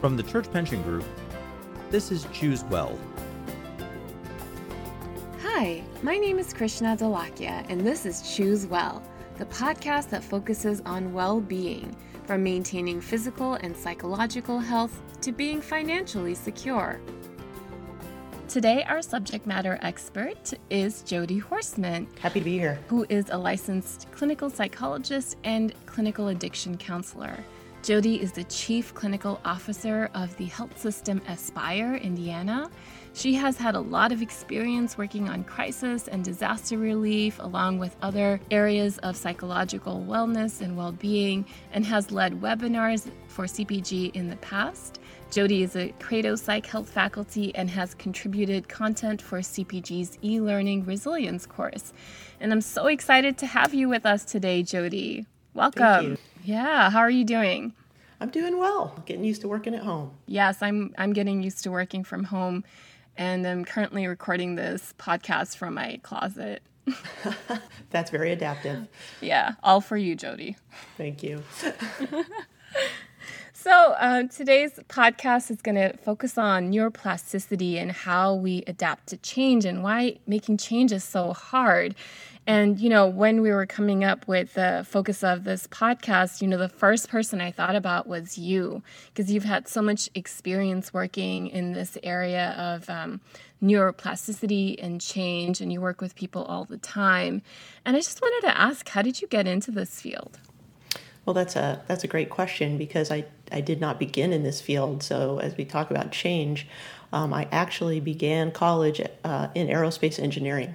From the Church Pension Group, this is Choose Well. Hi, my name is Krishna Dalakia, and this is Choose Well, the podcast that focuses on well being, from maintaining physical and psychological health to being financially secure. Today, our subject matter expert is Jody Horseman. Happy to be here. Who is a licensed clinical psychologist and clinical addiction counselor. Jody is the Chief Clinical Officer of the health system Aspire, Indiana. She has had a lot of experience working on crisis and disaster relief, along with other areas of psychological wellness and well being, and has led webinars for CPG in the past. Jody is a Credo Psych Health faculty and has contributed content for CPG's e learning resilience course. And I'm so excited to have you with us today, Jody. Welcome. Yeah, how are you doing? I'm doing well. Getting used to working at home. Yes, I'm I'm getting used to working from home and I'm currently recording this podcast from my closet. That's very adaptive. Yeah, all for you, Jody. Thank you. So, uh, today's podcast is going to focus on neuroplasticity and how we adapt to change and why making change is so hard. And, you know, when we were coming up with the focus of this podcast, you know, the first person I thought about was you, because you've had so much experience working in this area of um, neuroplasticity and change, and you work with people all the time. And I just wanted to ask, how did you get into this field? Well, that's a that's a great question because I I did not begin in this field. So as we talk about change, um, I actually began college uh, in aerospace engineering.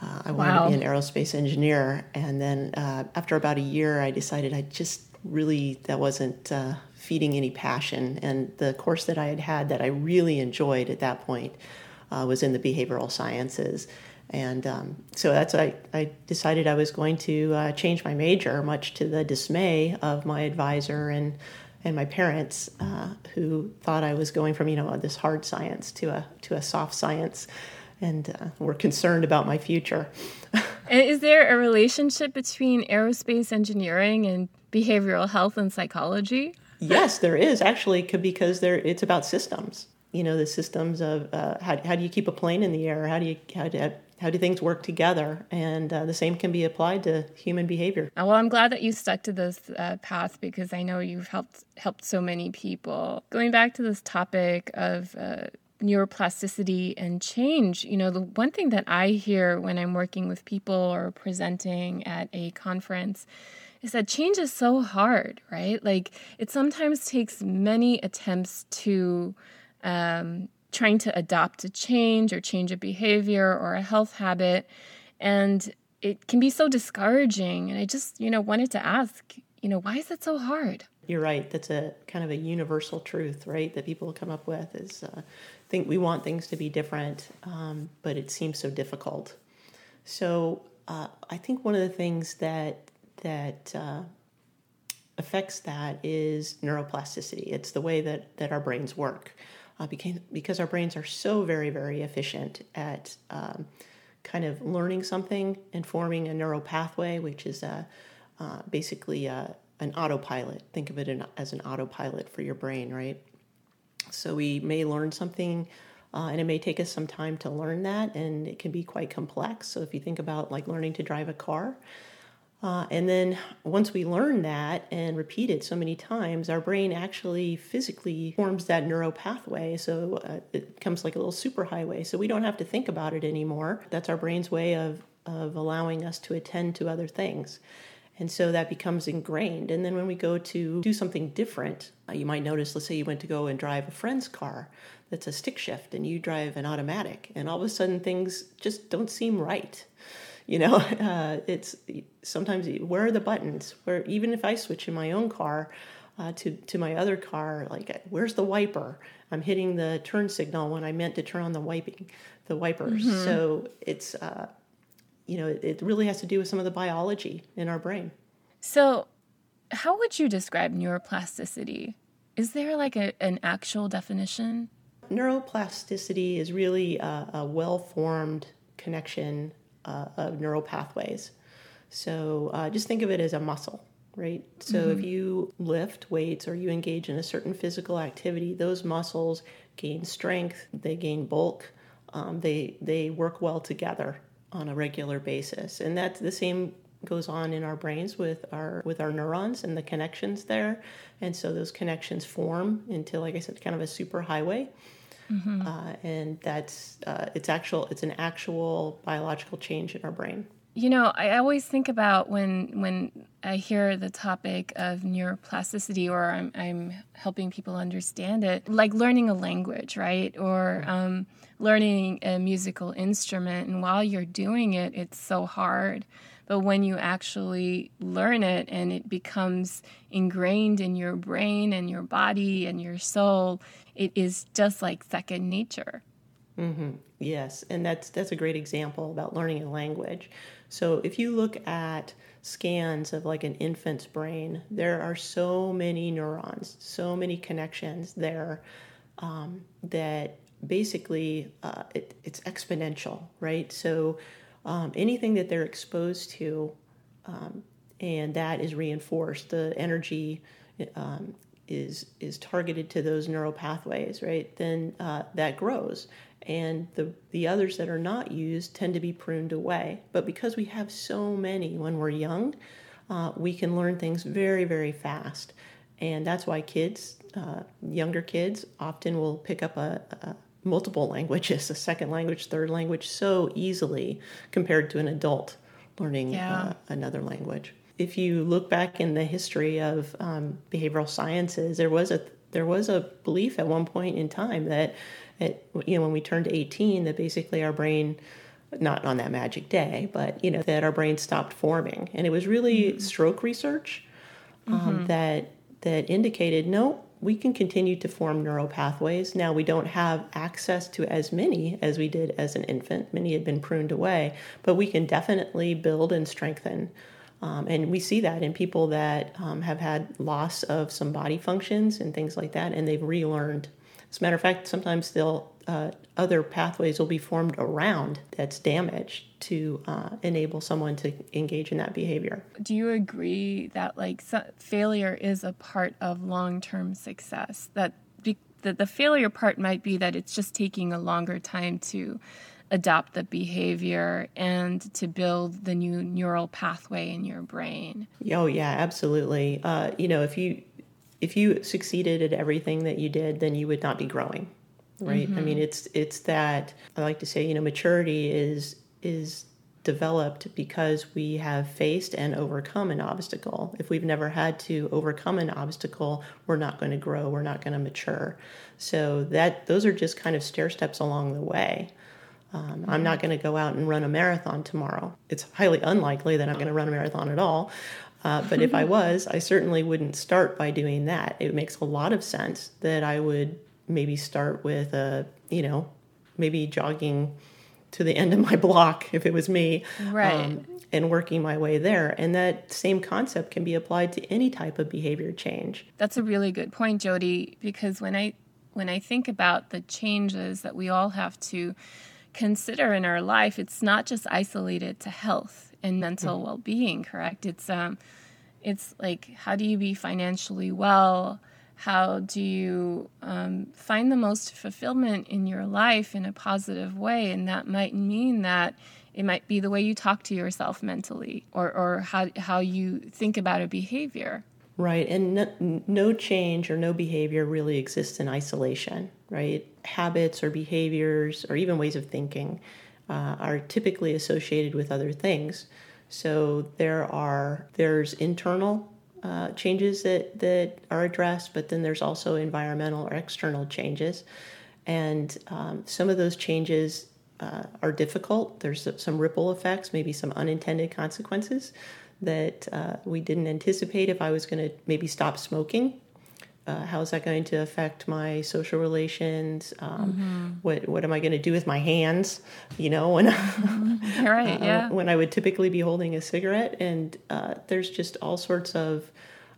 Uh, I wanted wow. to be an aerospace engineer, and then uh, after about a year, I decided I just really that wasn't uh, feeding any passion. And the course that I had had that I really enjoyed at that point uh, was in the behavioral sciences. And um, so that's I, I decided I was going to uh, change my major, much to the dismay of my advisor and and my parents, uh, who thought I was going from you know this hard science to a to a soft science and uh, were concerned about my future. is there a relationship between aerospace engineering and behavioral health and psychology? yes, there is actually because there it's about systems. You know, the systems of uh, how, how do you keep a plane in the air? How do you how do how do things work together? And uh, the same can be applied to human behavior. Well, I'm glad that you stuck to this uh, path because I know you've helped helped so many people. Going back to this topic of uh, neuroplasticity and change, you know, the one thing that I hear when I'm working with people or presenting at a conference is that change is so hard, right? Like it sometimes takes many attempts to um, trying to adopt a change or change a behavior or a health habit. And it can be so discouraging. And I just, you know, wanted to ask, you know, why is it so hard? You're right. That's a kind of a universal truth, right? That people come up with is uh, think we want things to be different, um, but it seems so difficult. So uh, I think one of the things that that uh, affects that is neuroplasticity. It's the way that that our brains work, uh, because because our brains are so very very efficient at um, kind of learning something and forming a neural pathway, which is a, uh, basically a, an autopilot. Think of it as an autopilot for your brain, right? So we may learn something, uh, and it may take us some time to learn that, and it can be quite complex. So if you think about like learning to drive a car, uh, and then once we learn that and repeat it so many times, our brain actually physically forms that neural pathway. So uh, it becomes like a little superhighway. So we don't have to think about it anymore. That's our brain's way of, of allowing us to attend to other things. And so that becomes ingrained. And then when we go to do something different, uh, you might notice, let's say you went to go and drive a friend's car that's a stick shift and you drive an automatic, and all of a sudden things just don't seem right you know uh, it's sometimes where are the buttons where even if i switch in my own car uh, to to my other car like where's the wiper i'm hitting the turn signal when i meant to turn on the wiping the wipers mm-hmm. so it's uh, you know it, really has to do with some of the biology in our brain. So how would you describe neuroplasticity? Is there like a, an actual definition? Neuroplasticity is really a, a well-formed connection uh, of neural pathways. So uh, just think of it as a muscle, right? So if you lift weights or you engage in a certain physical activity, those muscles gain strength, they gain bulk, um, they they work well together on a regular basis, and that's the same goes on in our brains with our with our neurons and the connections there, and so those connections form into, like I said, kind of a super highway. Uh, and that's uh, it's actual it's an actual biological change in our brain You know, I always think about when when I hear the topic of neuroplasticity, or I'm, I'm helping people understand it, like learning a language, right, or um, learning a musical instrument. And while you're doing it, it's so hard. But when you actually learn it and it becomes ingrained in your brain and your body and your soul, it is just like second nature. Hmm. Yes, and that's that's a great example about learning a language. So if you look at scans of like an infant's brain, there are so many neurons, so many connections there um, that basically uh, it, it's exponential, right? So um, anything that they're exposed to, um, and that is reinforced, the energy um, is is targeted to those neural pathways, right? Then uh, that grows, and the the others that are not used tend to be pruned away. But because we have so many when we're young, uh, we can learn things very very fast, and that's why kids, uh, younger kids, often will pick up a, a multiple languages, a second language, third language, so easily compared to an adult learning Yeah. uh, another language. If you look back in the history of um, behavioral sciences, there was a there was a belief at one point in time that, at, you know, when we turned 18, that basically our brain, not on that magic day, but you know, that our brain stopped forming, and it was really stroke research um, that that indicated no, we can continue to form neural pathways. Now we don't have access to as many as we did as an infant. Many had been pruned away, but we can definitely build and strengthen. Um, and we see that in people that um, have had loss of some body functions and things like that, and they've relearned. As a matter of fact, sometimes they'll uh, other pathways will be formed around that's damaged to uh, enable someone to engage in that behavior. Do you agree that like so- failure is a part of long-term success? That be- that the failure part might be that it's just taking a longer time to adopt the behavior and to build the new neural pathway in your brain. Oh yeah, absolutely. Uh, you know, if you if you succeeded at everything that you did, then you would not be growing, right? I mean, it's it's that I like to say, you know, maturity is is developed because we have faced and overcome an obstacle. If we've never had to overcome an obstacle, we're not going to grow. We're not going to mature. So that those are just kind of stair steps along the way. Um, I'm not going to go out and run a marathon tomorrow. It's highly unlikely that I'm going to run a marathon at all. Uh, but if I was, I certainly wouldn't start by doing that. It makes a lot of sense that I would maybe start with a, you know, maybe jogging to the end of my block if it was me, um, Right. and working my way there. And that same concept can be applied to any type of behavior change. That's a really good point, Jody, because when I when I think about the changes that we all have to consider in our life, it's not just isolated to health and mental well-being, correct? It's um it's like how do you be financially well? How do you um, find the most fulfillment in your life in a positive way? And that might mean that it might be the way you talk to yourself mentally or, or how, how you think about a behavior. Right, and no, no change or no behavior really exists in isolation, right? Habits or behaviors or even ways of thinking uh, are typically associated with other things. So there are there's internal uh, changes that that are addressed, but then there's also environmental or external changes, and um, some of those changes uh, are difficult. There's some ripple effects, maybe some unintended consequences that uh, we didn't anticipate. If I was going to maybe stop smoking, uh, how is that going to affect my social relations? Um, What what am I going to do with my hands? You know, when You're right, yeah. when I would typically be holding a cigarette, and uh, there's just all sorts of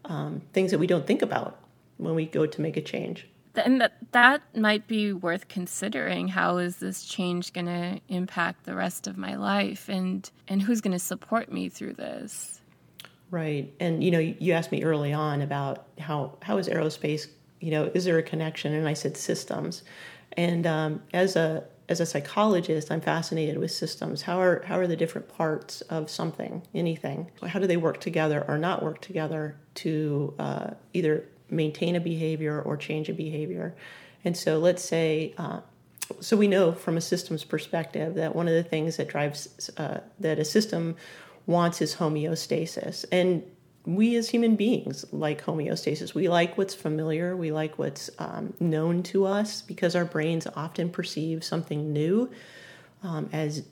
um, things that we don't think about when we go to make a change. and that that might be worth considering how is this change going to impact the rest of my life and and who's going to support me through this Right. And you know, you asked me early on about how how is aerospace, you know, is there a connection? And I said systems. And um, as a as a psychologist, I'm fascinated with systems. How are how are the different parts of something, anything? How do they work together or not work together to uh, either maintain a behavior or change a behavior? And so, let's say, uh, so we know from a systems perspective that one of the things that drives uh, that a system wants is homeostasis. And we as human beings like homeostasis. We like what's familiar, we like what's um, known to us because our brains often perceive something new um, as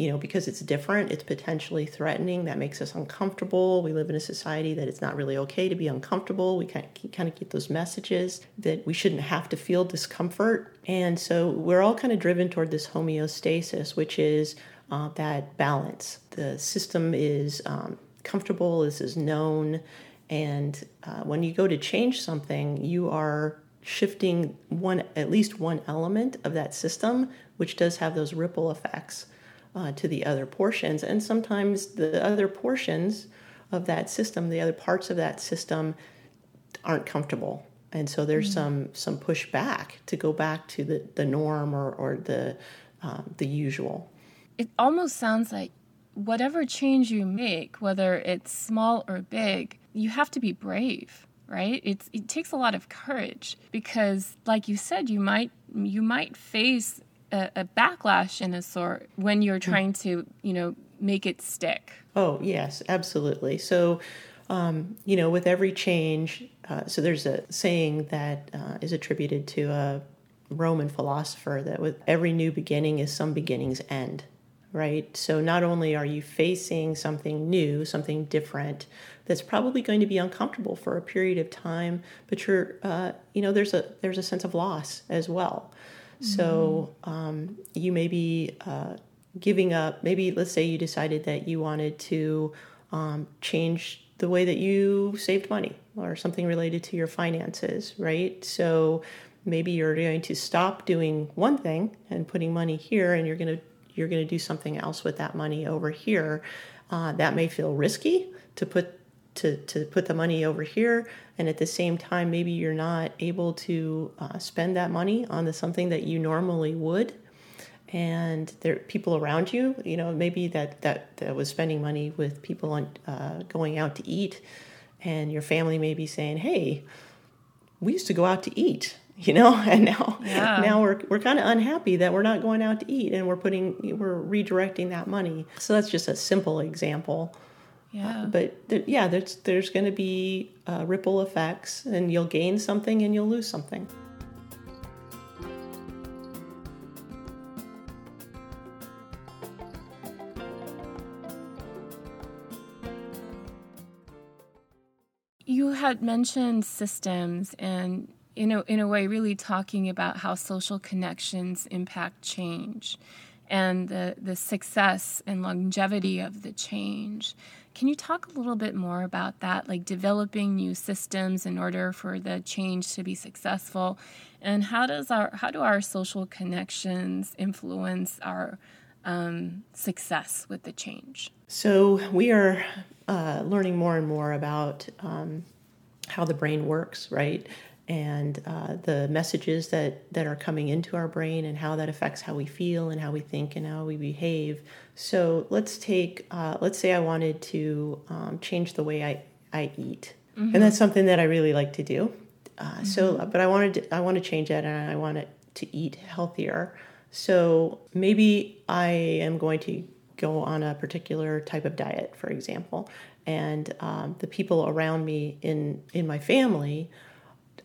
you know, because it's different, it's potentially threatening. That makes us uncomfortable. We live in a society that it's not really okay to be uncomfortable. We kind of, kind of get those messages that we shouldn't have to feel discomfort. And so we're all kind of driven toward this homeostasis, which is uh, that balance. The system is um, comfortable, this is known. And uh, when you go to change something, you are shifting one at least one element of that system, which does have those ripple effects uh, to the other portions. And sometimes the other portions of that system, the other parts of that system, aren't comfortable. And so there's mm-hmm. some some pushback to go back to the, the norm or, or the um, the usual. It almost sounds like whatever change you make, whether it's small or big, you have to be brave right it's it takes a lot of courage because like you said you might you might face a, a backlash in a sort when you're hmm. trying to, you know, make it stick. Oh, yes, absolutely. So, um, you know, with every change, uh, so there's a saying that uh, is attributed to a Roman philosopher that with every new beginning is some beginning's end, right? So not only are you facing something new, something different that's probably going to be uncomfortable for a period of time, but you're, uh, you know, there's a there's a sense of loss as well. So um, you may be uh, giving up. Maybe let's say you decided that you wanted to um, change the way that you saved money or something related to your finances, right? So maybe you're going to stop doing one thing and putting money here, and you're going to you're going to do something else with that money over here. Uh, that may feel risky to put to, to put the money over here. And at the same time maybe you're not able to uh, spend that money on the something that you normally would. And there people around you you know maybe that that, that was spending money with people on uh, going out to eat. And your family may be saying hey we used to go out to eat you know and now yeah. now we're, we're kind of unhappy that we're not going out to eat and we're putting we're redirecting that money so that's just a simple example yeah. Uh, but th- yeah, there's there's going to be uh, ripple effects, and you'll gain something and you'll lose something. You had mentioned systems and in a, in a way really talking about how social connections impact change and the, the success and longevity of the change. Can you talk a little bit more about that, like developing new systems in order for the change to be successful? And how does our how do our social connections influence our um, success with the change? So we are uh, learning more and more about um, how the brain works, right? And uh, the messages that, that are coming into our brain and how that affects how we feel and how we think and how we behave. So let's take, uh, let's say I wanted to um, change the way I, I eat. Mm-hmm. And that's something that I really like to do. Uh, mm-hmm. So, but I wanted to, I want to change that and I want it to eat healthier. So maybe I am going to go on a particular type of diet, for example, and um, the people around me in in my family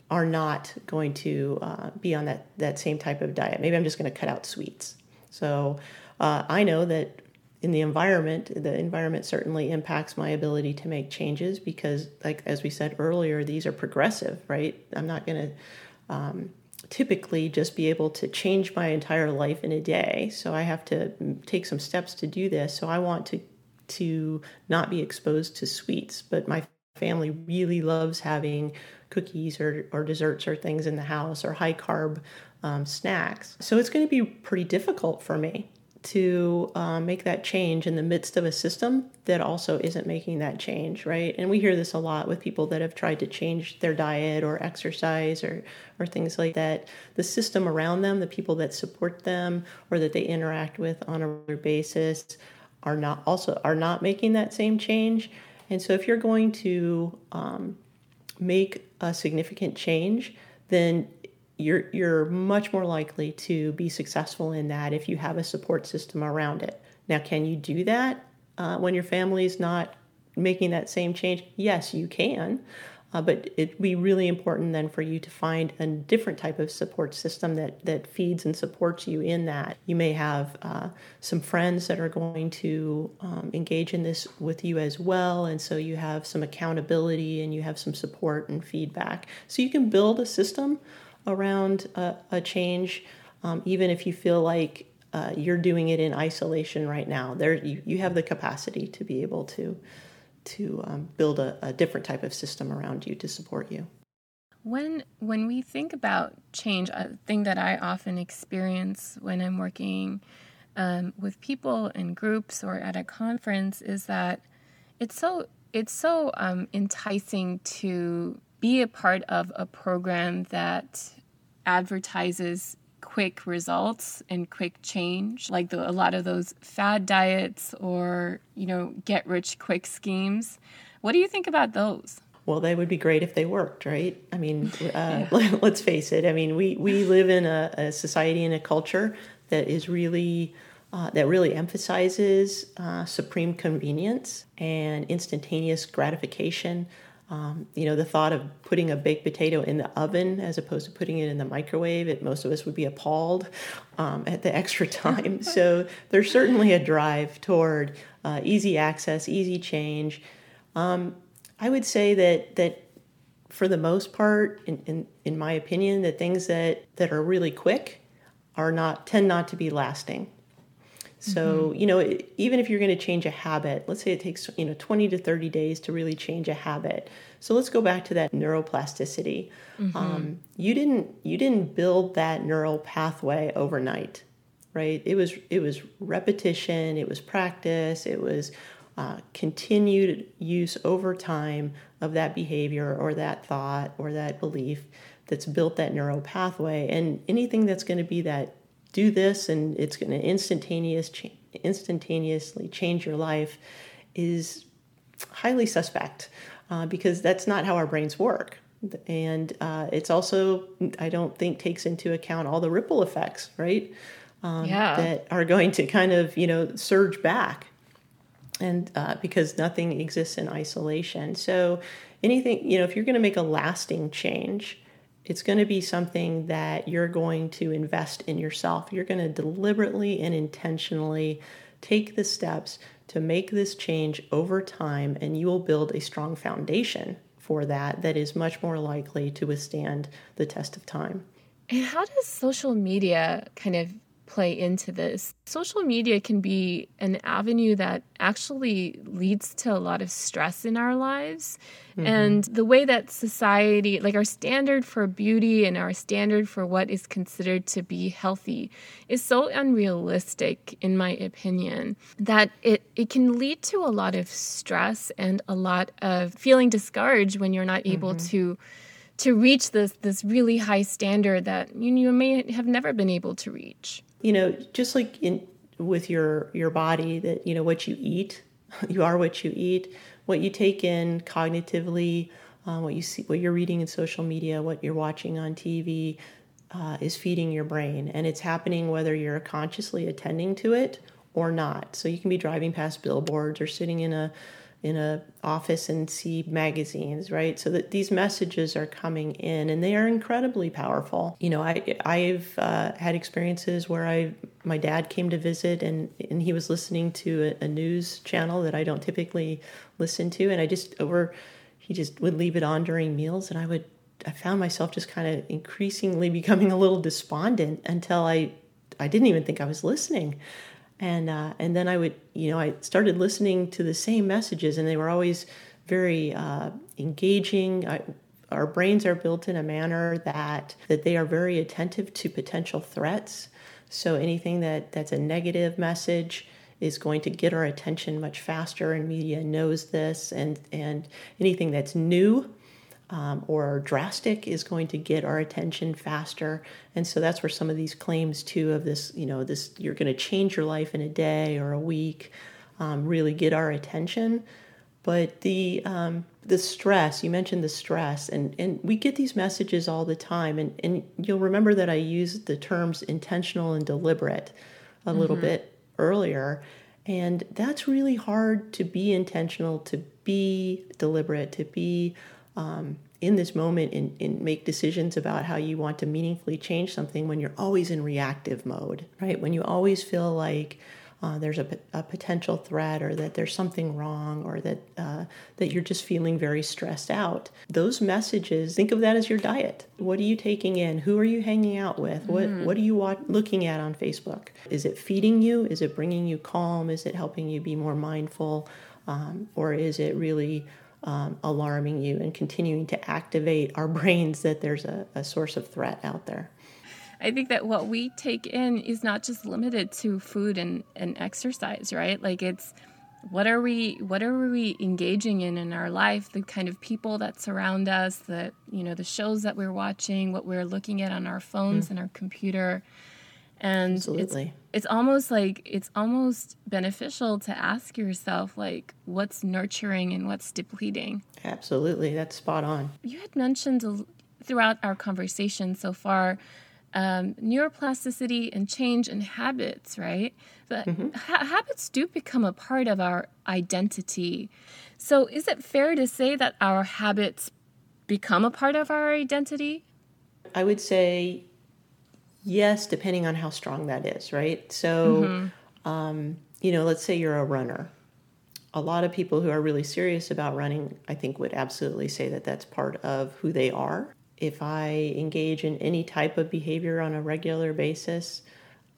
are not going to uh, be on that, that same type of diet. Maybe I'm just going to cut out sweets. So uh, I know that in the environment, the environment certainly impacts my ability to make changes because, like as we said earlier, these are progressive, right? I'm not going to um, typically just be able to change my entire life in a day. So I have to take some steps to do this. So I want to to not be exposed to sweets, but my family really loves having cookies or, or desserts or things in the house or high carb um, snacks. So it's going to be pretty difficult for me to uh, make that change in the midst of a system that also isn't making that change, right? And we hear this a lot with people that have tried to change their diet or exercise or, or things like that. The system around them, the people that support them or that they interact with on a regular basis, are not also are not making that same change. And so, if you're going to um, make a significant change, then you're you're much more likely to be successful in that if you have a support system around it. Now, can you do that uh, when your family's not making that same change? Yes, you can. Uh, but it'd be really important then for you to find a different type of support system that, that feeds and supports you in that. You may have uh, some friends that are going to um, engage in this with you as well, and so you have some accountability and you have some support and feedback. So you can build a system around a, a change, um, even if you feel like uh, you're doing it in isolation right now. There, you, you have the capacity to be able to to um, build a, a different type of system around you to support you. When when we think about change, a thing that I often experience when I'm working um, with people in groups or at a conference is that it's so it's so um, enticing to be a part of a program that advertises quick results and quick change, like the, a lot of those fad diets or, you know, get rich quick schemes. What do you think about those? Well, they would be great if they worked, right? I mean, uh, yeah. let's face it. I mean, we, we live in a, a society and a culture that is really uh, that really emphasizes uh, supreme convenience and instantaneous gratification um, you know, the thought of putting a baked potato in the oven as opposed to putting it in the microwave, it, most of us would be appalled um, at the extra time. so there's certainly a drive toward uh, easy access, easy change. Um, I would say that that for the most part, in, in, in my opinion, the things that, that are really quick are not tend not to be lasting. So, mm-hmm. you know, even if you're going to change a habit, let's say it takes, you know, 20 to 30 days to really change a habit. So let's go back to that neuroplasticity. Mm-hmm. Um, you didn't you didn't build that neural pathway overnight, right? It was it was repetition, it was practice, it was uh, continued use over time of that behavior or that thought or that belief that's built that neural pathway. And anything that's going to be that do this and it's going to instantaneous instantaneously change your life is highly suspect uh, because that's not how our brains work. And uh, it's also i don't think takes into account all the ripple effects right? Um, yeah. that are going to kind of you know surge back. And uh, because nothing exists in isolation. So anything you know if you're going to make a lasting change it's going to be something that you're going to invest in yourself. You're going to deliberately and intentionally take the steps to make this change over time, and you will build a strong foundation for that that is much more likely to withstand the test of time. And how does social media kind of play into this. Social media can be an avenue that actually leads to a lot of stress in our lives. Mm-hmm. And the way that society, like our standard for beauty and our standard for what is considered to be healthy, is so unrealistic, in my opinion, that it, it can lead to a lot of stress and a lot of feeling discouraged when you're not able mm-hmm. to to reach this this really high standard that you, you may have never been able to reach you know, just like in with your your body that you know what you eat, you are what you eat. What you take in cognitively, uh, what you see, what you're reading in social media, what you're watching on TV, uh, is feeding your brain, and it's happening whether you're consciously attending to it or not. So you can be driving past billboards or sitting in a in a office and see magazines right? So that these messages are coming in and they are incredibly powerful. You know i i've uh, had experiences where i my dad came to visit and and he was listening to a, a news channel that i don't typically listen to. And i just over he just would leave it on during meals and i would i found myself just kind of increasingly becoming a little despondent until i i didn't even think i was listening and uh, and then I would you know I started listening to the same messages and they were always very uh, engaging. I, our brains are built in a manner that that they are very attentive to potential threats. So anything that that's a negative message is going to get our attention much faster, and media knows this. And and anything that's new um, or drastic is going to get our attention faster. And so that's where some of these claims too of this, you know, this you're going to change your life in a day or a week, um, really get our attention. But the um, the stress you mentioned the stress, and and we get these messages all the time, and and you'll remember that I used the terms intentional and deliberate a mm-hmm. little bit earlier. And that's really hard to be intentional, to be deliberate, to be um, in this moment and, and make decisions about how you want to meaningfully change something when you're always in reactive mode, right? When you always feel like uh, there's a, a, potential threat or that there's something wrong or that uh, that you're just feeling very stressed out those messages think of that as your diet. What are you taking in? Who are you hanging out with? What what are you wa- looking at on facebook? Is it feeding you? Is it bringing you calm? Is it helping you be more mindful? Um, or is it really um, alarming you and continuing to activate our brains that there's a, a source of threat out there. I think that what we take in is not just limited to food and, and exercise, right? Like it's what are we what are we engaging in in our life the kind of people that surround us the you know the shows that we're watching what we're looking at on our phones mm. and our computer and Absolutely. It's, it's almost like it's almost beneficial to ask yourself like what's nurturing and what's depleting Absolutely, that's spot on. You had mentioned throughout our conversation so far um, neuroplasticity and change in habits, right? But mm-hmm. ha- habits do become a part of our identity. So, is it fair to say that our habits become a part of our identity? I would say Yes, depending on how strong that is, right? So, mm-hmm. um, you know, let's say you're a runner. A lot of people who are really serious about running, I think, would absolutely say that that's part of who they are. If I engage in any type of behavior on a regular basis,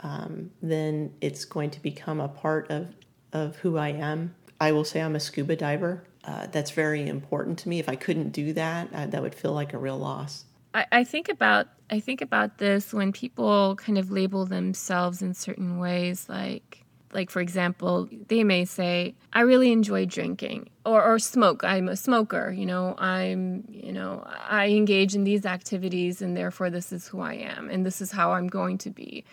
um, then it's going to become a part of, of who I am. I will say I'm a scuba diver. Uh, that's very important to me. If I couldn't do that, uh, that would feel like a real loss. I, I think about I think about this when people kind of label themselves in certain ways, like like for example, they may say, "I really enjoy drinking," or or smoke. I'm a smoker. You know, I'm you know I engage in these activities, and therefore this is who I am, and this is how I'm going to be.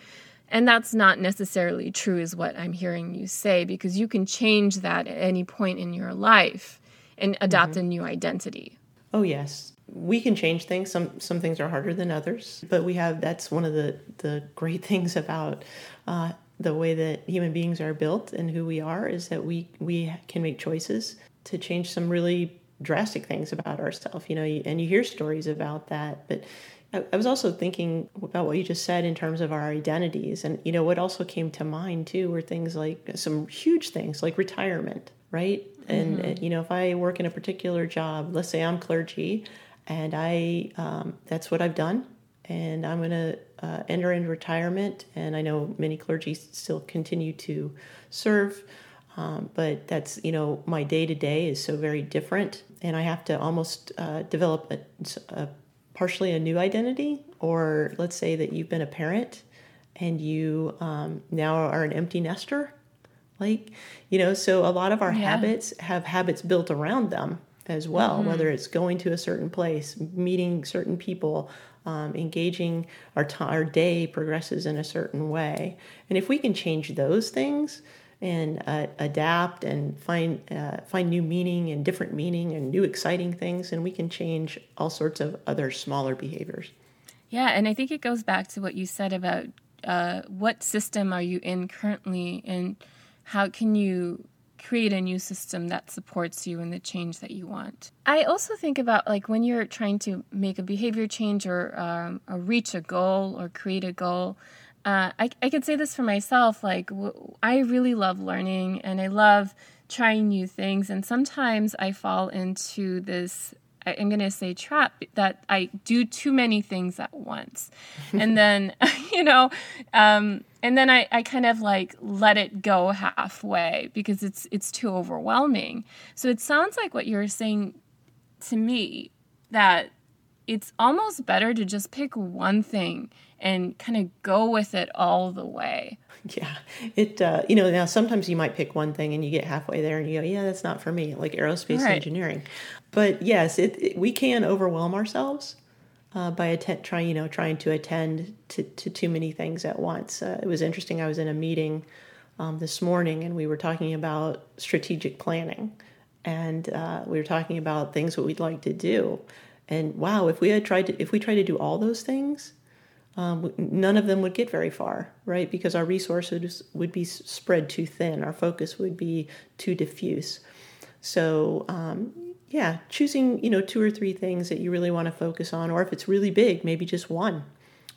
And that's not necessarily true, is what I'm hearing you say, because you can change that at any point in your life and adopt mm-hmm. a new identity. Oh yes, we can change things. Some some things are harder than others, but we have that's one of the the great things about uh, the way that human beings are built and who we are is that we we can make choices to change some really drastic things about ourselves. You know, and you hear stories about that, but. I was also thinking about what you just said in terms of our identities. And, you know, what also came to mind too were things like some huge things like retirement, right? And, mm-hmm. you know, if I work in a particular job, let's say I'm clergy, and I um, that's what I've done. And I'm going to uh, enter into retirement. And I know many clergy still continue to serve, um, but that's you know my day to day is so very different, and I have to almost uh, develop a, a partially a new identity. Or let's say that you've been a parent and you um, now are an empty nester like you know so a lot of our yeah. habits have habits built around them as well, mm-hmm. whether it's going to a certain place, meeting certain people, um, engaging our, t- our day progresses in a certain way. And if we can change those things and uh, adapt and find, uh, find new meaning and different meaning and new exciting things, and we can change all sorts of other smaller behaviors. Yeah, and I think it goes back to what you said about uh, what system are you in currently and how can you create a new system that supports you in the change that you want. I also think about like when you're trying to make a behavior change or, um, or reach a goal or create a goal. Uh, I, I can say this for myself like w- I really love learning and I love trying new things. And sometimes I fall into this I'm going to say trap that I do too many things at once. and then, you know, um, and then I, I kind of like let it go halfway because it's it's too overwhelming. So it sounds like what you're saying to me that it's almost better to just pick one thing and kind of go with it all the way. Yeah, it uh, you know now sometimes you might pick one thing and you get halfway there and you go, yeah, that's not for me, like aerospace right. engineering. But yes, it, it, we can overwhelm ourselves uh, by attend, trying you know trying to attend to, to too many things at once. Uh, it was interesting. I was in a meeting um, this morning and we were talking about strategic planning, and uh, we were talking about things that we'd like to do. And wow, if we had tried to if we tried to do all those things um, none of them would get very far, right? Because our resources would be spread too thin, our focus would be too diffuse. So, um, yeah, choosing you know two or three things that you really want to focus on, or if it's really big, maybe just one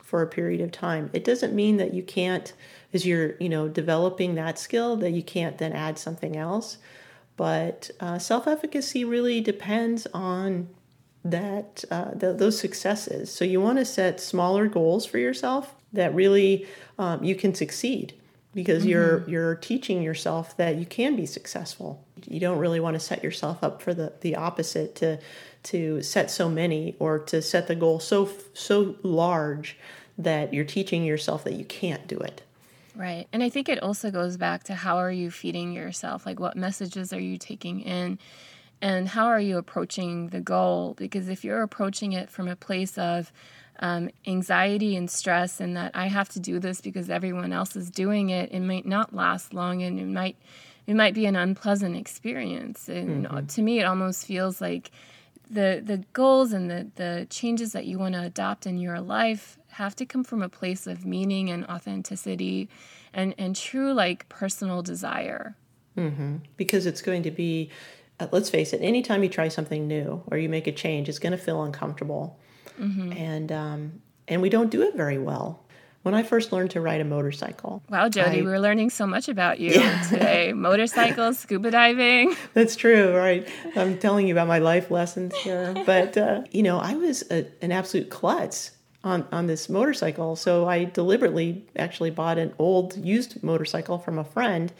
for a period of time. It doesn't mean that you can't, as you're you know developing that skill, that you can't then add something else. But uh, self efficacy really depends on that uh, the, those successes. So you want to set smaller goals for yourself that really um, you can succeed because mm-hmm. you're you're teaching yourself that you can be successful. You don't really want to set yourself up for the the opposite to to set so many or to set the goal so so large that you're teaching yourself that you can't do it. Right. And I think it also goes back to how are you feeding yourself? Like what messages are you taking in? and how are you approaching the goal because if you're approaching it from a place of um, anxiety and stress and that i have to do this because everyone else is doing it it might not last long and it might it might be an unpleasant experience and mm-hmm. to me it almost feels like the the goals and the the changes that you want to adopt in your life have to come from a place of meaning and authenticity and and true like personal desire mm-hmm. because it's going to be uh, let's face it, anytime you try something new or you make a change, it's going to feel uncomfortable. Mm-hmm. And, um, and we don't do it very well. When I first learned to ride a motorcycle. Wow, Jody, I, we're learning so much about you yeah. today. Motorcycles, scuba diving. That's true, right? I'm telling you about my life lessons here. But, uh, you know, I was a, an absolute klutz on, on this motorcycle. So I deliberately actually bought an old used motorcycle from a friend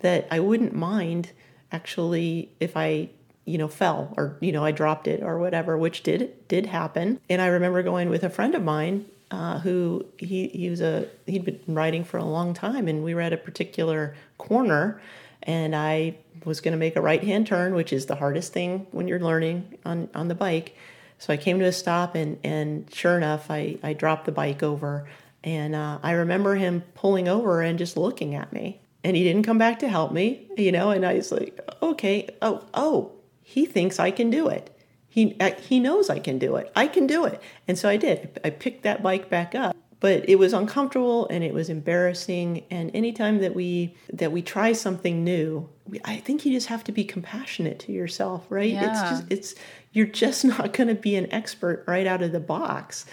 that I wouldn't mind – actually if I you know fell or you know I dropped it or whatever, which did did happen. And I remember going with a friend of mine uh, who he he was a he'd been riding for a long time, and we were at a particular corner, and I was going to make a right hand turn, which is the hardest thing when you're learning on on the bike. So I came to a stop, and and sure enough, I I dropped the bike over, and uh, I remember him pulling over and just looking at me and he didn't come back to help me, you know, and I was like, okay, oh, oh, he thinks I can do it. He, uh, he knows I can do it. I can do it. And so I did. I picked that bike back up. But it was uncomfortable and it was embarrassing. And anytime that we that we try something new, we, I think you just have to be compassionate to yourself, right? Yeah. It's just it's you're just not going to be an expert right out of the box.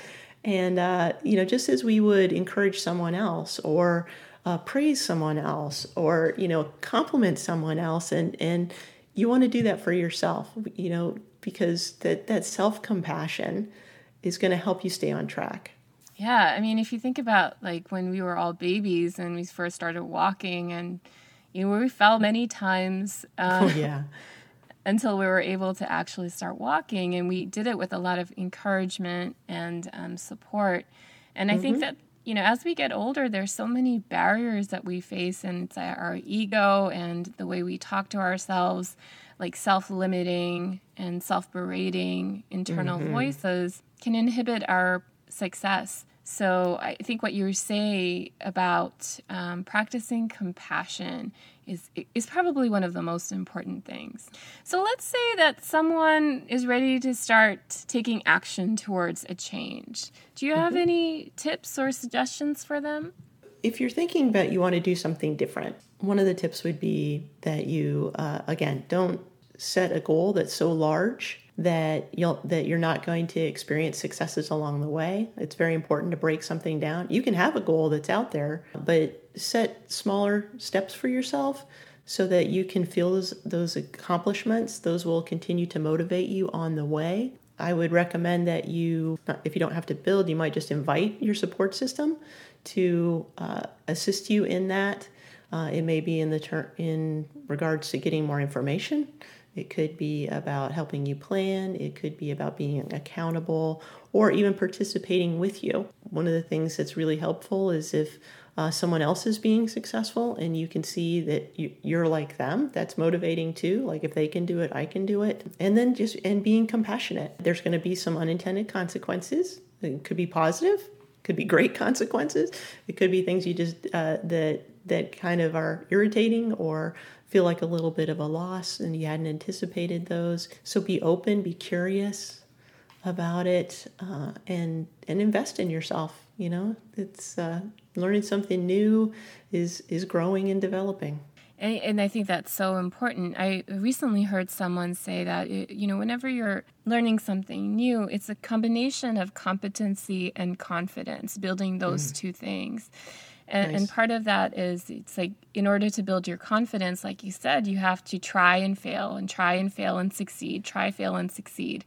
And uh, you know, just as we would encourage someone else or uh, praise someone else or you know compliment someone else and and you want to do that for yourself you know because that that self-compassion is going to help you stay on track. Yeah i mean if you think about like when we were all babies and we first started walking and you know we fell many times uh, oh yeah. until we were able to actually start walking and we did it with a lot of encouragement and um, support. And i mm-hmm. think that you know, as we get older, there's so many barriers that we face, and it's our ego and the way we talk to ourselves, like self limiting and self berating internal mm-hmm. voices, can inhibit our success. So I think what you say about um, practicing compassion is is probably one of the most important things. So let's say that someone is ready to start taking action towards a change. Do you have mm-hmm. any tips or suggestions for them? If you're thinking about you want to do something different, one of the tips would be that you uh, again don't set a goal that's so large that you'll that you're not going to experience successes along the way. It's very important to break something down. You can have a goal that's out there, but set smaller steps for yourself so that you can feel those those accomplishments. Those will continue to motivate you on the way. I would recommend that you, if you don't have to build, you might just invite your support system to uh, assist you in that. Uh, it may be in the ter- in regards to getting more information it could be about helping you plan, it could be about being accountable, or even participating with you. One of the things that's really helpful is if uh, someone else is being successful and you can see that you, you're like them that's motivating too. Like if they can do it i can do it. And then just and being compassionate. There's going to be some unintended consequences. It could be positive could be great consequences. It could be things you just uh, that that kind of are irritating or feel like a little bit of a loss and you hadn't anticipated those so be open be curious about it uh, and and invest in yourself you know it's uh, learning something new is is growing and developing and, and I think that's so important. I recently heard someone say that, you know, whenever you're learning something new, it's a combination of competency and confidence, building those mm. two things. And, nice. and, part of that is it's like in order to build your confidence, like you said, you have to try and fail and try and fail and succeed, try, fail, and succeed.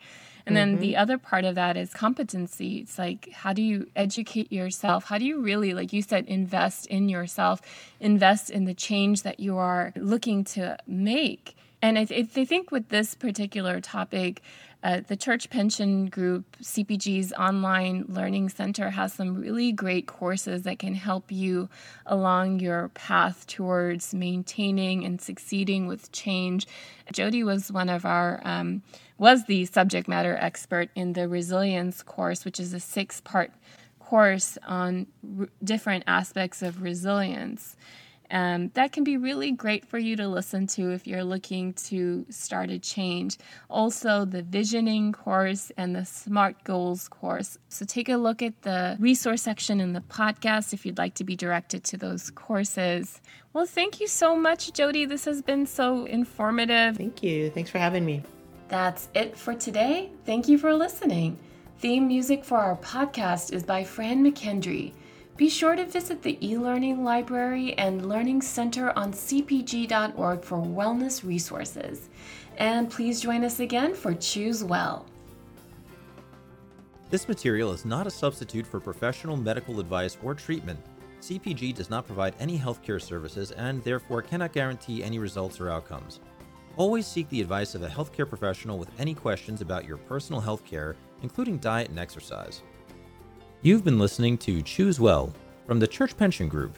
And then mm-hmm. the other part of that is competency. It's like, how do you educate yourself? How do you really, like you said, invest in yourself, invest in the change that you are looking to make? And I, th- I think with this particular topic, uh, the Church Pension Group CPG's online learning center has some really great courses that can help you along your path towards maintaining and succeeding with change. Jody was one of our um, was the subject matter expert in the resilience course, which is a six part course on r- different aspects of resilience. Um, that can be really great for you to listen to if you're looking to start a change. Also, the visioning course and the SMART goals course. So, take a look at the resource section in the podcast if you'd like to be directed to those courses. Well, thank you so much, Jody. This has been so informative. Thank you. Thanks for having me. That's it for today. Thank you for listening. Theme music for our podcast is by Fran McKendry. Be sure to visit the e-learning library and learning center on cpg.org for wellness resources. And please join us again for Choose Well. This material is not a substitute for professional medical advice or treatment. CPG does not provide any healthcare services and therefore cannot guarantee any results or outcomes. Always seek the advice of a healthcare professional with any questions about your personal healthcare, including diet and exercise. You've been listening to Choose Well from the Church Pension Group